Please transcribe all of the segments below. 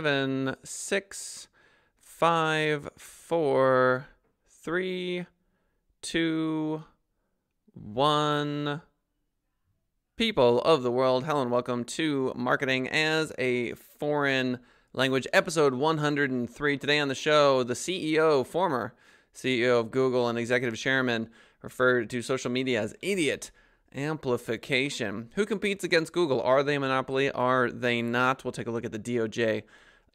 seven, six, five, four, three, two, one. People of the world, hello and welcome to Marketing as a Foreign Language, episode 103. Today on the show, the CEO, former CEO of Google and executive chairman, referred to social media as idiot amplification. Who competes against Google? Are they a monopoly? Are they not? We'll take a look at the DOJ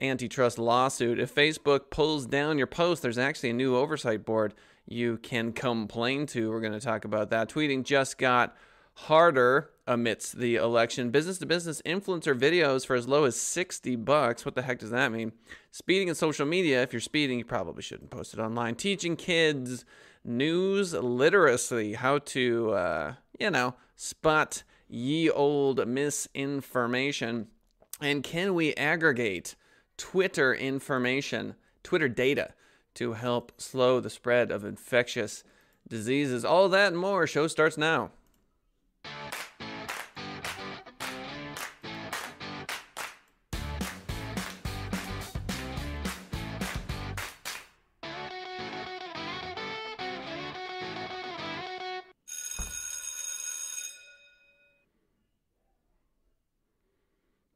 antitrust lawsuit. If Facebook pulls down your post, there's actually a new oversight board you can complain to. We're going to talk about that. Tweeting just got harder amidst the election. Business to business influencer videos for as low as 60 bucks. What the heck does that mean? Speeding in social media. If you're speeding, you probably shouldn't post it online. Teaching kids news literacy, how to, uh, you know, spot ye old misinformation. And can we aggregate Twitter information, Twitter data to help slow the spread of infectious diseases. All that and more. Show starts now.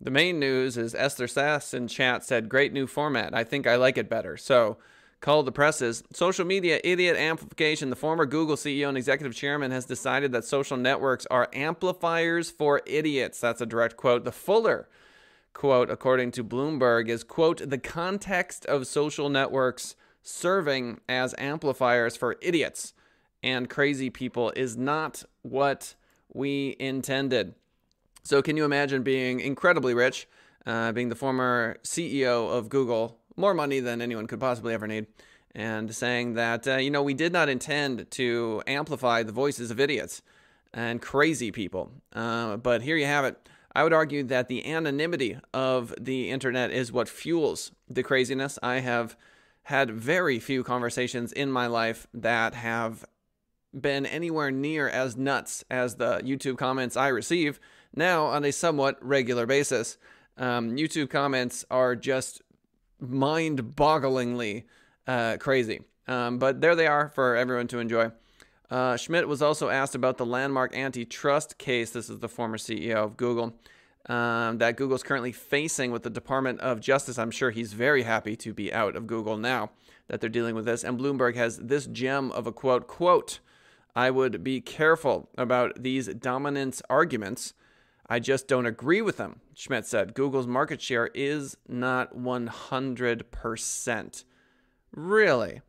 The main news is Esther Sass in chat said, Great new format. I think I like it better. So, call the presses. Social media idiot amplification. The former Google CEO and executive chairman has decided that social networks are amplifiers for idiots. That's a direct quote. The fuller quote, according to Bloomberg, is, quote, the context of social networks serving as amplifiers for idiots and crazy people is not what we intended. So, can you imagine being incredibly rich, uh, being the former CEO of Google, more money than anyone could possibly ever need, and saying that, uh, you know, we did not intend to amplify the voices of idiots and crazy people. Uh, but here you have it. I would argue that the anonymity of the internet is what fuels the craziness. I have had very few conversations in my life that have been anywhere near as nuts as the YouTube comments I receive now on a somewhat regular basis. Um, YouTube comments are just mind bogglingly uh, crazy. Um, but there they are for everyone to enjoy. Uh, Schmidt was also asked about the landmark antitrust case. This is the former CEO of Google. Um, that Google's currently facing with the Department of Justice. I'm sure he's very happy to be out of Google now that they're dealing with this. And Bloomberg has this gem of a quote, quote, I would be careful about these dominance arguments I just don't agree with them, Schmidt said. Google's market share is not 100%. Really?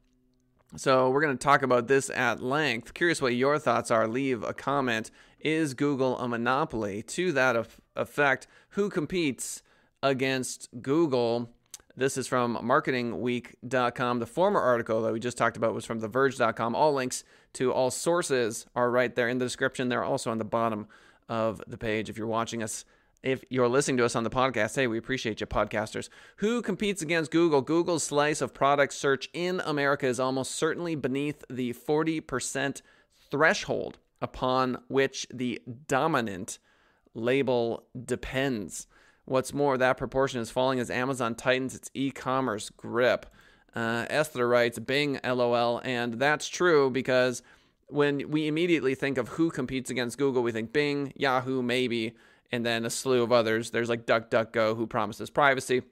So, we're going to talk about this at length. Curious what your thoughts are. Leave a comment. Is Google a monopoly? To that effect, who competes against Google? This is from marketingweek.com. The former article that we just talked about was from theverge.com. All links to all sources are right there in the description. They're also on the bottom of the page. If you're watching us, if you're listening to us on the podcast, hey, we appreciate you, podcasters. Who competes against Google? Google's slice of product search in America is almost certainly beneath the 40% threshold upon which the dominant label depends. What's more, that proportion is falling as Amazon tightens its e commerce grip. Uh, Esther writes, Bing, lol. And that's true because when we immediately think of who competes against Google, we think Bing, Yahoo, maybe, and then a slew of others. There's like DuckDuckGo, who promises privacy.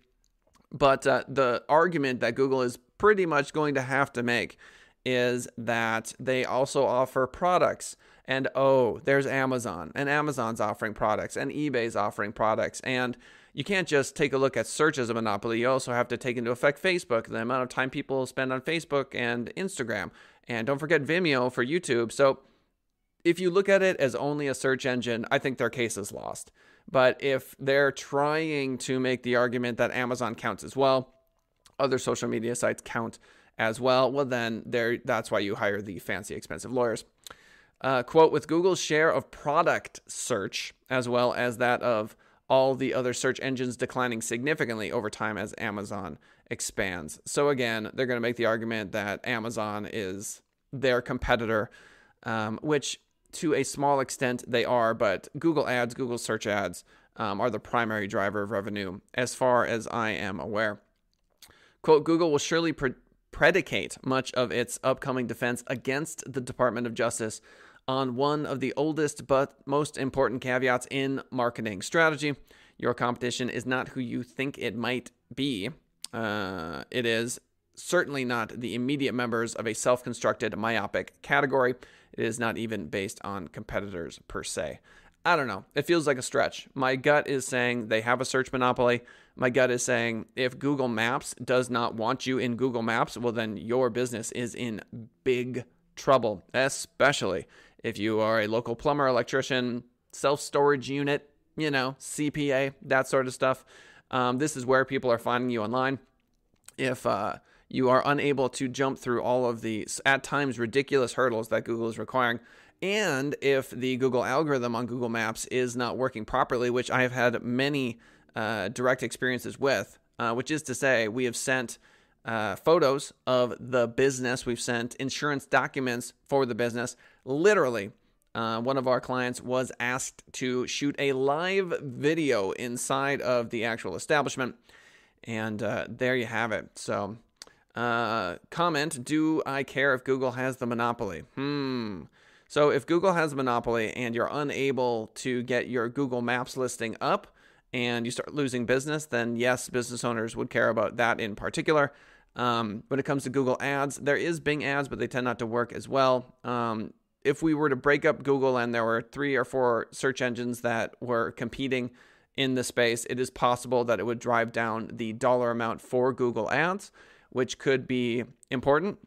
But uh, the argument that Google is pretty much going to have to make is that they also offer products. And oh, there's Amazon, and Amazon's offering products, and eBay's offering products. And you can't just take a look at search as a monopoly. You also have to take into effect Facebook, the amount of time people spend on Facebook and Instagram. And don't forget Vimeo for YouTube. So if you look at it as only a search engine, I think their case is lost. But if they're trying to make the argument that Amazon counts as well, other social media sites count as well, well, then there that's why you hire the fancy, expensive lawyers. Uh, quote With Google's share of product search, as well as that of all the other search engines declining significantly over time as Amazon expands. So, again, they're going to make the argument that Amazon is their competitor, um, which to a small extent they are, but Google Ads, Google search ads, um, are the primary driver of revenue, as far as I am aware. Quote Google will surely pre- predicate much of its upcoming defense against the Department of Justice on one of the oldest but most important caveats in marketing strategy. Your competition is not who you think it might be. Uh, it is certainly not the immediate members of a self constructed myopic category. It is not even based on competitors per se. I don't know. It feels like a stretch. My gut is saying they have a search monopoly. My gut is saying if Google Maps does not want you in Google Maps, well, then your business is in big trouble, especially if you are a local plumber, electrician, self storage unit, you know, CPA, that sort of stuff. Um, this is where people are finding you online. If uh, you are unable to jump through all of the, at times, ridiculous hurdles that Google is requiring, and if the Google algorithm on Google Maps is not working properly, which I have had many uh, direct experiences with, uh, which is to say, we have sent uh, photos of the business, we've sent insurance documents for the business. Literally, uh, one of our clients was asked to shoot a live video inside of the actual establishment. And uh, there you have it. So, uh, comment Do I care if Google has the monopoly? Hmm. So if Google has a monopoly and you're unable to get your Google Maps listing up and you start losing business, then yes, business owners would care about that in particular. Um, when it comes to Google Ads, there is Bing Ads, but they tend not to work as well. Um, if we were to break up Google and there were three or four search engines that were competing in the space, it is possible that it would drive down the dollar amount for Google Ads, which could be important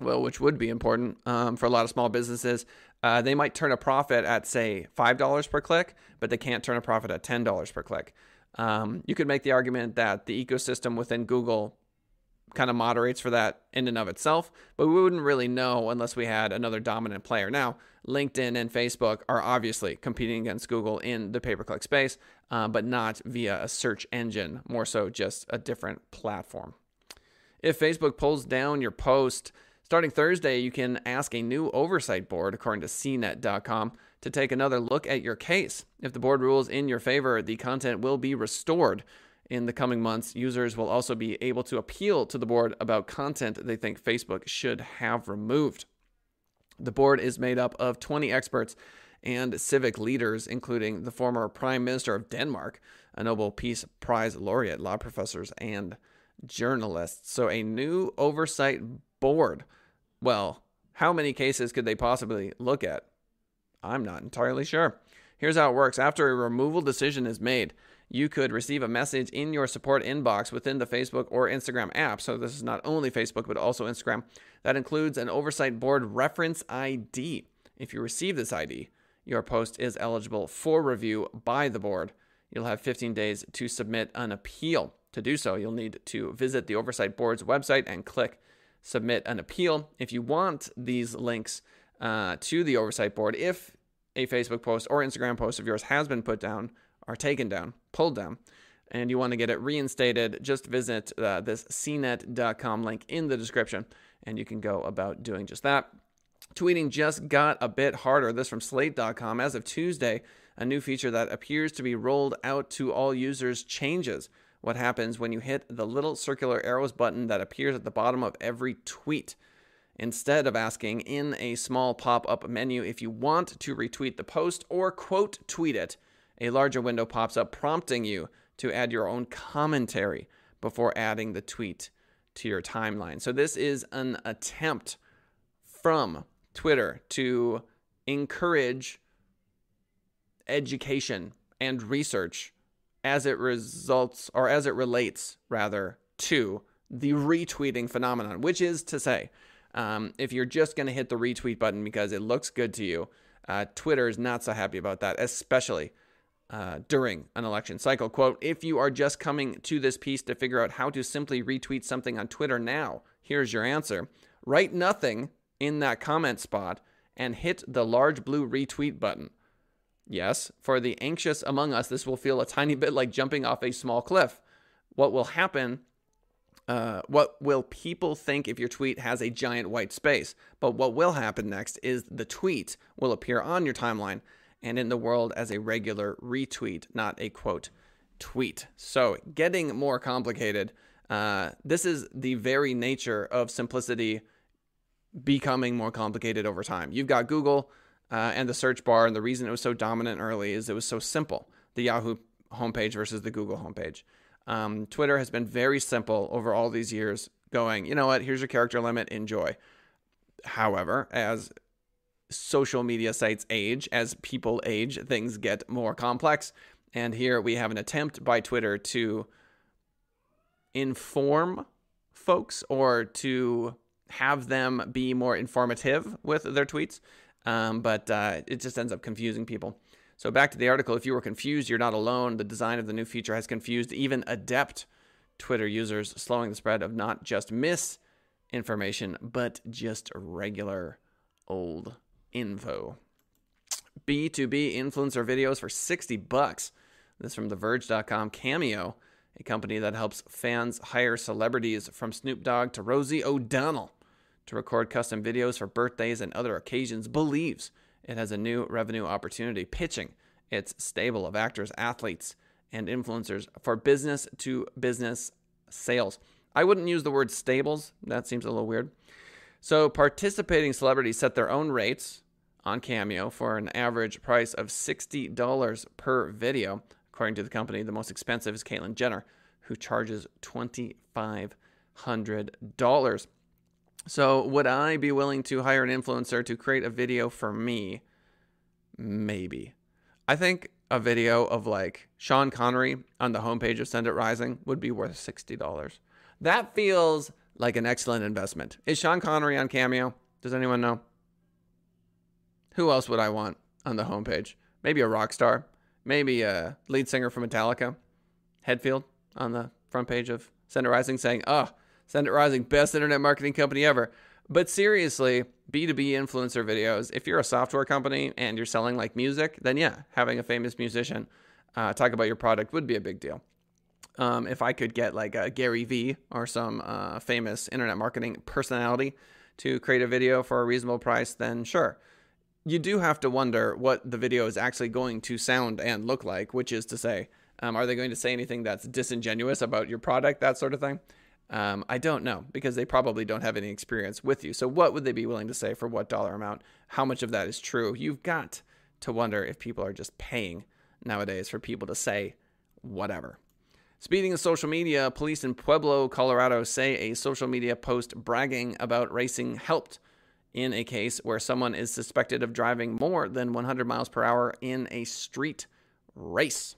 well, which would be important um, for a lot of small businesses. Uh, they might turn a profit at, say, $5 per click, but they can't turn a profit at $10 per click. Um, you could make the argument that the ecosystem within Google kind of moderates for that in and of itself, but we wouldn't really know unless we had another dominant player. Now, LinkedIn and Facebook are obviously competing against Google in the pay per click space, uh, but not via a search engine, more so just a different platform. If Facebook pulls down your post, Starting Thursday, you can ask a new oversight board, according to CNET.com, to take another look at your case. If the board rules in your favor, the content will be restored. In the coming months, users will also be able to appeal to the board about content they think Facebook should have removed. The board is made up of 20 experts and civic leaders, including the former Prime Minister of Denmark, a Nobel Peace Prize laureate, law professors, and journalists. So, a new oversight board well, how many cases could they possibly look at? I'm not entirely sure. Here's how it works after a removal decision is made, you could receive a message in your support inbox within the Facebook or Instagram app. So, this is not only Facebook, but also Instagram. That includes an oversight board reference ID. If you receive this ID, your post is eligible for review by the board. You'll have 15 days to submit an appeal. To do so, you'll need to visit the Oversight Board's website and click submit an appeal. If you want these links uh, to the oversight board, if a Facebook post or Instagram post of yours has been put down, or taken down, pulled down, and you want to get it reinstated, just visit uh, this cnet.com link in the description, and you can go about doing just that. Tweeting just got a bit harder. This from slate.com. As of Tuesday, a new feature that appears to be rolled out to all users changes what happens when you hit the little circular arrows button that appears at the bottom of every tweet. Instead of asking in a small pop up menu if you want to retweet the post or quote tweet it, a larger window pops up prompting you to add your own commentary before adding the tweet to your timeline. So, this is an attempt from Twitter to encourage education and research as it results or as it relates rather to the retweeting phenomenon, which is to say, um, if you're just going to hit the retweet button because it looks good to you, uh, Twitter is not so happy about that, especially uh, during an election cycle. Quote, if you are just coming to this piece to figure out how to simply retweet something on Twitter now, here's your answer. Write nothing in that comment spot and hit the large blue retweet button. Yes, for the anxious among us, this will feel a tiny bit like jumping off a small cliff. What will happen? Uh, what will people think if your tweet has a giant white space? But what will happen next is the tweet will appear on your timeline and in the world as a regular retweet, not a quote tweet. So, getting more complicated. Uh, this is the very nature of simplicity becoming more complicated over time. You've got Google uh, and the search bar, and the reason it was so dominant early is it was so simple. The Yahoo homepage versus the Google homepage. Um, Twitter has been very simple over all these years, going, you know what, here's your character limit, enjoy. However, as social media sites age, as people age, things get more complex. And here we have an attempt by Twitter to inform folks or to have them be more informative with their tweets. Um, but uh, it just ends up confusing people. So back to the article. If you were confused, you're not alone. The design of the new feature has confused even adept Twitter users, slowing the spread of not just misinformation, but just regular old info. B2B influencer videos for 60 bucks. This from TheVerge.com. Cameo, a company that helps fans hire celebrities from Snoop Dogg to Rosie O'Donnell to record custom videos for birthdays and other occasions, believes it has a new revenue opportunity pitching its stable of actors, athletes, and influencers for business to business sales. I wouldn't use the word stables, that seems a little weird. So, participating celebrities set their own rates on Cameo for an average price of $60 per video. According to the company, the most expensive is Caitlyn Jenner, who charges $2,500. So, would I be willing to hire an influencer to create a video for me? Maybe. I think a video of like Sean Connery on the homepage of Send It Rising would be worth $60. That feels like an excellent investment. Is Sean Connery on Cameo? Does anyone know? Who else would I want on the homepage? Maybe a rock star. Maybe a lead singer from Metallica. Hetfield on the front page of Send It Rising saying, oh, Send It Rising, best internet marketing company ever. But seriously, B2B influencer videos, if you're a software company and you're selling like music, then yeah, having a famous musician uh, talk about your product would be a big deal. Um, if I could get like a Gary Vee or some uh, famous internet marketing personality to create a video for a reasonable price, then sure. You do have to wonder what the video is actually going to sound and look like, which is to say, um, are they going to say anything that's disingenuous about your product, that sort of thing? Um, I don't know because they probably don't have any experience with you. So, what would they be willing to say for what dollar amount? How much of that is true? You've got to wonder if people are just paying nowadays for people to say whatever. Speaking of social media, police in Pueblo, Colorado say a social media post bragging about racing helped in a case where someone is suspected of driving more than 100 miles per hour in a street race.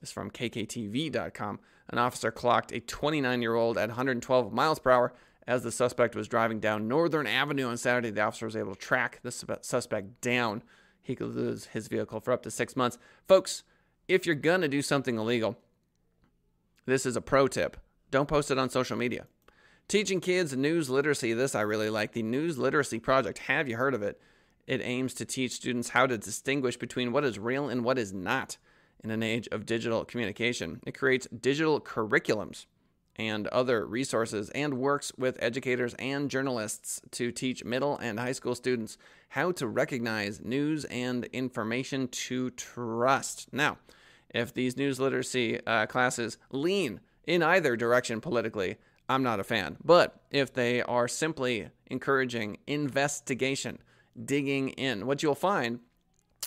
This is from KKTV.com. An officer clocked a 29 year old at 112 miles per hour as the suspect was driving down Northern Avenue on Saturday. The officer was able to track the suspect down. He could lose his vehicle for up to six months. Folks, if you're going to do something illegal, this is a pro tip. Don't post it on social media. Teaching kids news literacy. This I really like. The News Literacy Project. Have you heard of it? It aims to teach students how to distinguish between what is real and what is not in an age of digital communication. It creates digital curriculums and other resources and works with educators and journalists to teach middle and high school students how to recognize news and information to trust. Now, if these news literacy uh, classes lean in either direction politically, I'm not a fan. But if they are simply encouraging investigation, digging in, what you'll find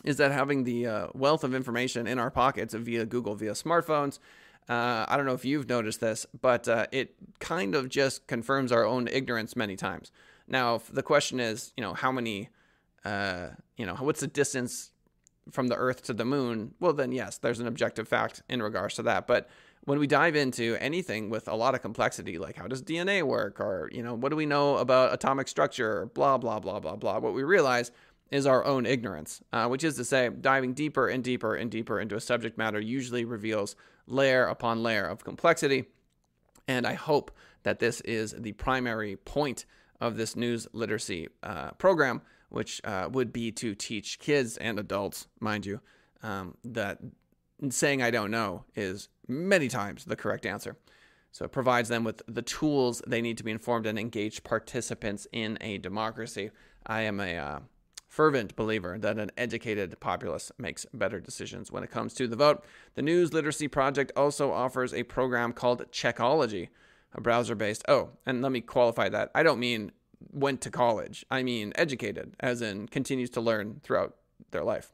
is that having the uh, wealth of information in our pockets via Google, via smartphones, uh, I don't know if you've noticed this, but uh, it kind of just confirms our own ignorance many times. Now, the question is, you know, how many, uh, you know, what's the distance from the Earth to the moon? Well, then, yes, there's an objective fact in regards to that. But when we dive into anything with a lot of complexity, like how does DNA work, or, you know, what do we know about atomic structure, blah, blah, blah, blah, blah, what we realize is our own ignorance, uh, which is to say, diving deeper and deeper and deeper into a subject matter usually reveals layer upon layer of complexity. And I hope that this is the primary point of this news literacy uh, program, which uh, would be to teach kids and adults, mind you, um, that saying I don't know is many times the correct answer. So it provides them with the tools they need to be informed and engaged participants in a democracy. I am a uh, fervent believer that an educated populace makes better decisions when it comes to the vote. The News Literacy Project also offers a program called Checkology, a browser based. Oh, and let me qualify that. I don't mean went to college, I mean educated, as in continues to learn throughout their life.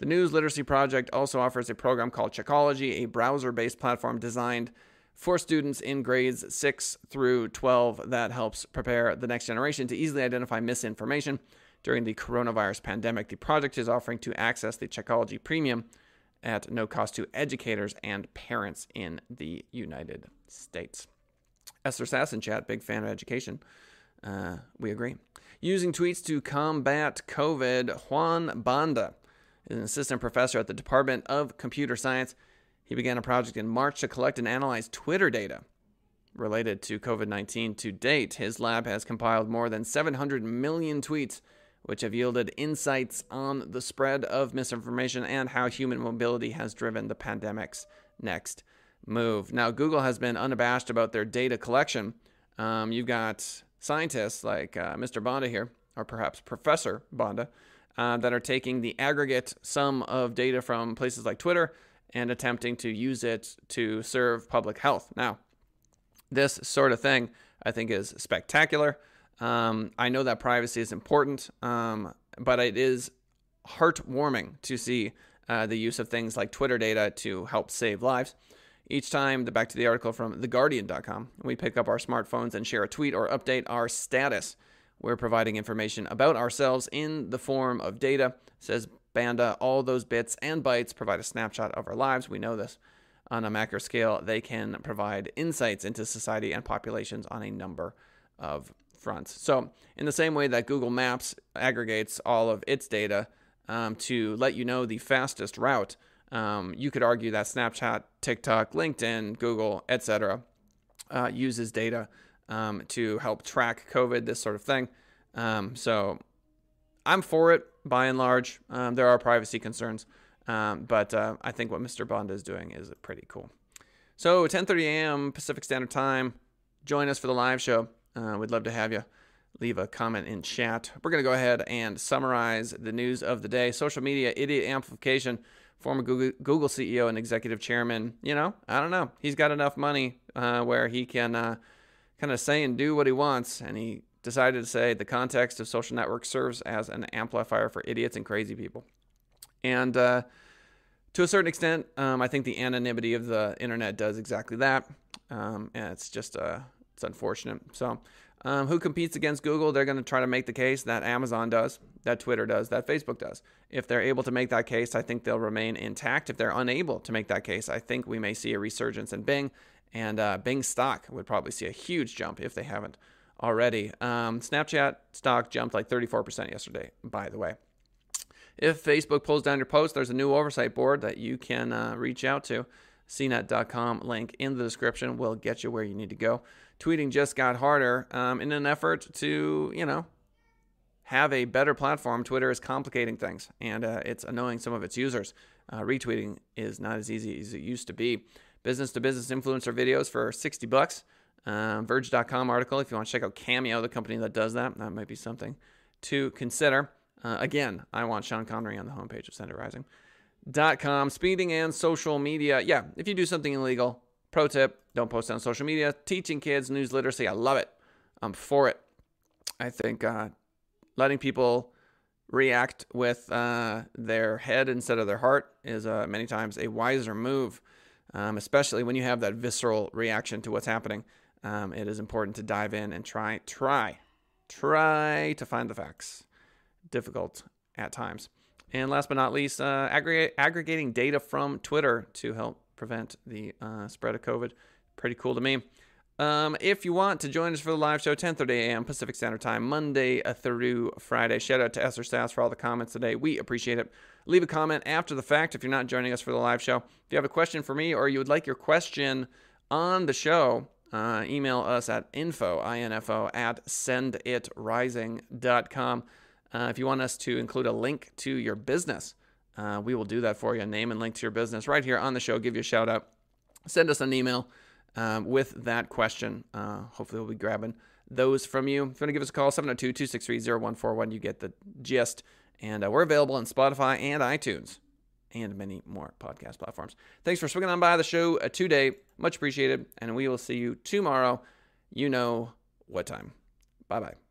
The News Literacy Project also offers a program called Checkology, a browser based platform designed for students in grades 6 through 12 that helps prepare the next generation to easily identify misinformation. During the coronavirus pandemic, the project is offering to access the Checkology Premium at no cost to educators and parents in the United States. Esther Sass in chat, big fan of education. Uh, we agree. Using tweets to combat COVID, Juan Banda is an assistant professor at the Department of Computer Science. He began a project in March to collect and analyze Twitter data related to COVID 19. To date, his lab has compiled more than 700 million tweets, which have yielded insights on the spread of misinformation and how human mobility has driven the pandemic's next move. Now, Google has been unabashed about their data collection. Um, you've got scientists like uh, Mr. Bonda here, or perhaps Professor Banda, uh, that are taking the aggregate sum of data from places like Twitter and attempting to use it to serve public health. Now, this sort of thing I think is spectacular. Um, I know that privacy is important, um, but it is heartwarming to see uh, the use of things like Twitter data to help save lives. Each time, the back to the article from theguardian.com, we pick up our smartphones and share a tweet or update our status. We're providing information about ourselves in the form of data, says Banda. All those bits and bytes provide a snapshot of our lives. We know this. On a macro scale, they can provide insights into society and populations on a number of fronts. So, in the same way that Google Maps aggregates all of its data um, to let you know the fastest route, um, you could argue that Snapchat, TikTok, LinkedIn, Google, etc., uh, uses data um, to help track COVID, this sort of thing. Um, so I'm for it by and large. Um, there are privacy concerns, um, but uh, I think what Mr. Bond is doing is pretty cool. So 10:30 a.m. Pacific Standard Time. Join us for the live show. Uh, we'd love to have you. Leave a comment in chat. We're going to go ahead and summarize the news of the day. Social media idiot amplification former Google, Google CEO and executive chairman, you know, I don't know. He's got enough money uh, where he can uh, kind of say and do what he wants. And he decided to say the context of social networks serves as an amplifier for idiots and crazy people. And uh, to a certain extent, um, I think the anonymity of the internet does exactly that. Um, and it's just, uh, it's unfortunate. So um, who competes against Google? They're going to try to make the case that Amazon does, that Twitter does, that Facebook does. If they're able to make that case, I think they'll remain intact. If they're unable to make that case, I think we may see a resurgence in Bing, and uh, Bing stock would probably see a huge jump if they haven't already. Um, Snapchat stock jumped like 34% yesterday, by the way. If Facebook pulls down your post, there's a new oversight board that you can uh, reach out to. CNET.com link in the description will get you where you need to go tweeting just got harder um, in an effort to, you know, have a better platform. Twitter is complicating things and uh, it's annoying some of its users. Uh, retweeting is not as easy as it used to be. Business to business influencer videos for 60 bucks. Uh, Verge.com article if you want to check out Cameo, the company that does that. That might be something to consider. Uh, again, I want Sean Connery on the homepage of Sender. Dot com, speeding and social media. Yeah, if you do something illegal, Pro tip don't post on social media. Teaching kids news literacy. I love it. I'm for it. I think uh, letting people react with uh, their head instead of their heart is uh, many times a wiser move, um, especially when you have that visceral reaction to what's happening. Um, it is important to dive in and try, try, try to find the facts. Difficult at times. And last but not least, uh, aggregating data from Twitter to help prevent the uh, spread of COVID. Pretty cool to me. Um, if you want to join us for the live show, 10:30 a.m. Pacific Standard Time, Monday through Friday. Shout out to Esther Stas for all the comments today. We appreciate it. Leave a comment after the fact if you're not joining us for the live show. If you have a question for me or you would like your question on the show, uh, email us at info, info at senditrising.com. Uh, if you want us to include a link to your business, uh, we will do that for you. Name and link to your business right here on the show. Give you a shout out. Send us an email um, with that question. Uh, hopefully, we'll be grabbing those from you. If you want to give us a call, 702 263 0141, you get the gist. And uh, we're available on Spotify and iTunes and many more podcast platforms. Thanks for swinging on by the show uh, today. Much appreciated. And we will see you tomorrow. You know what time. Bye bye.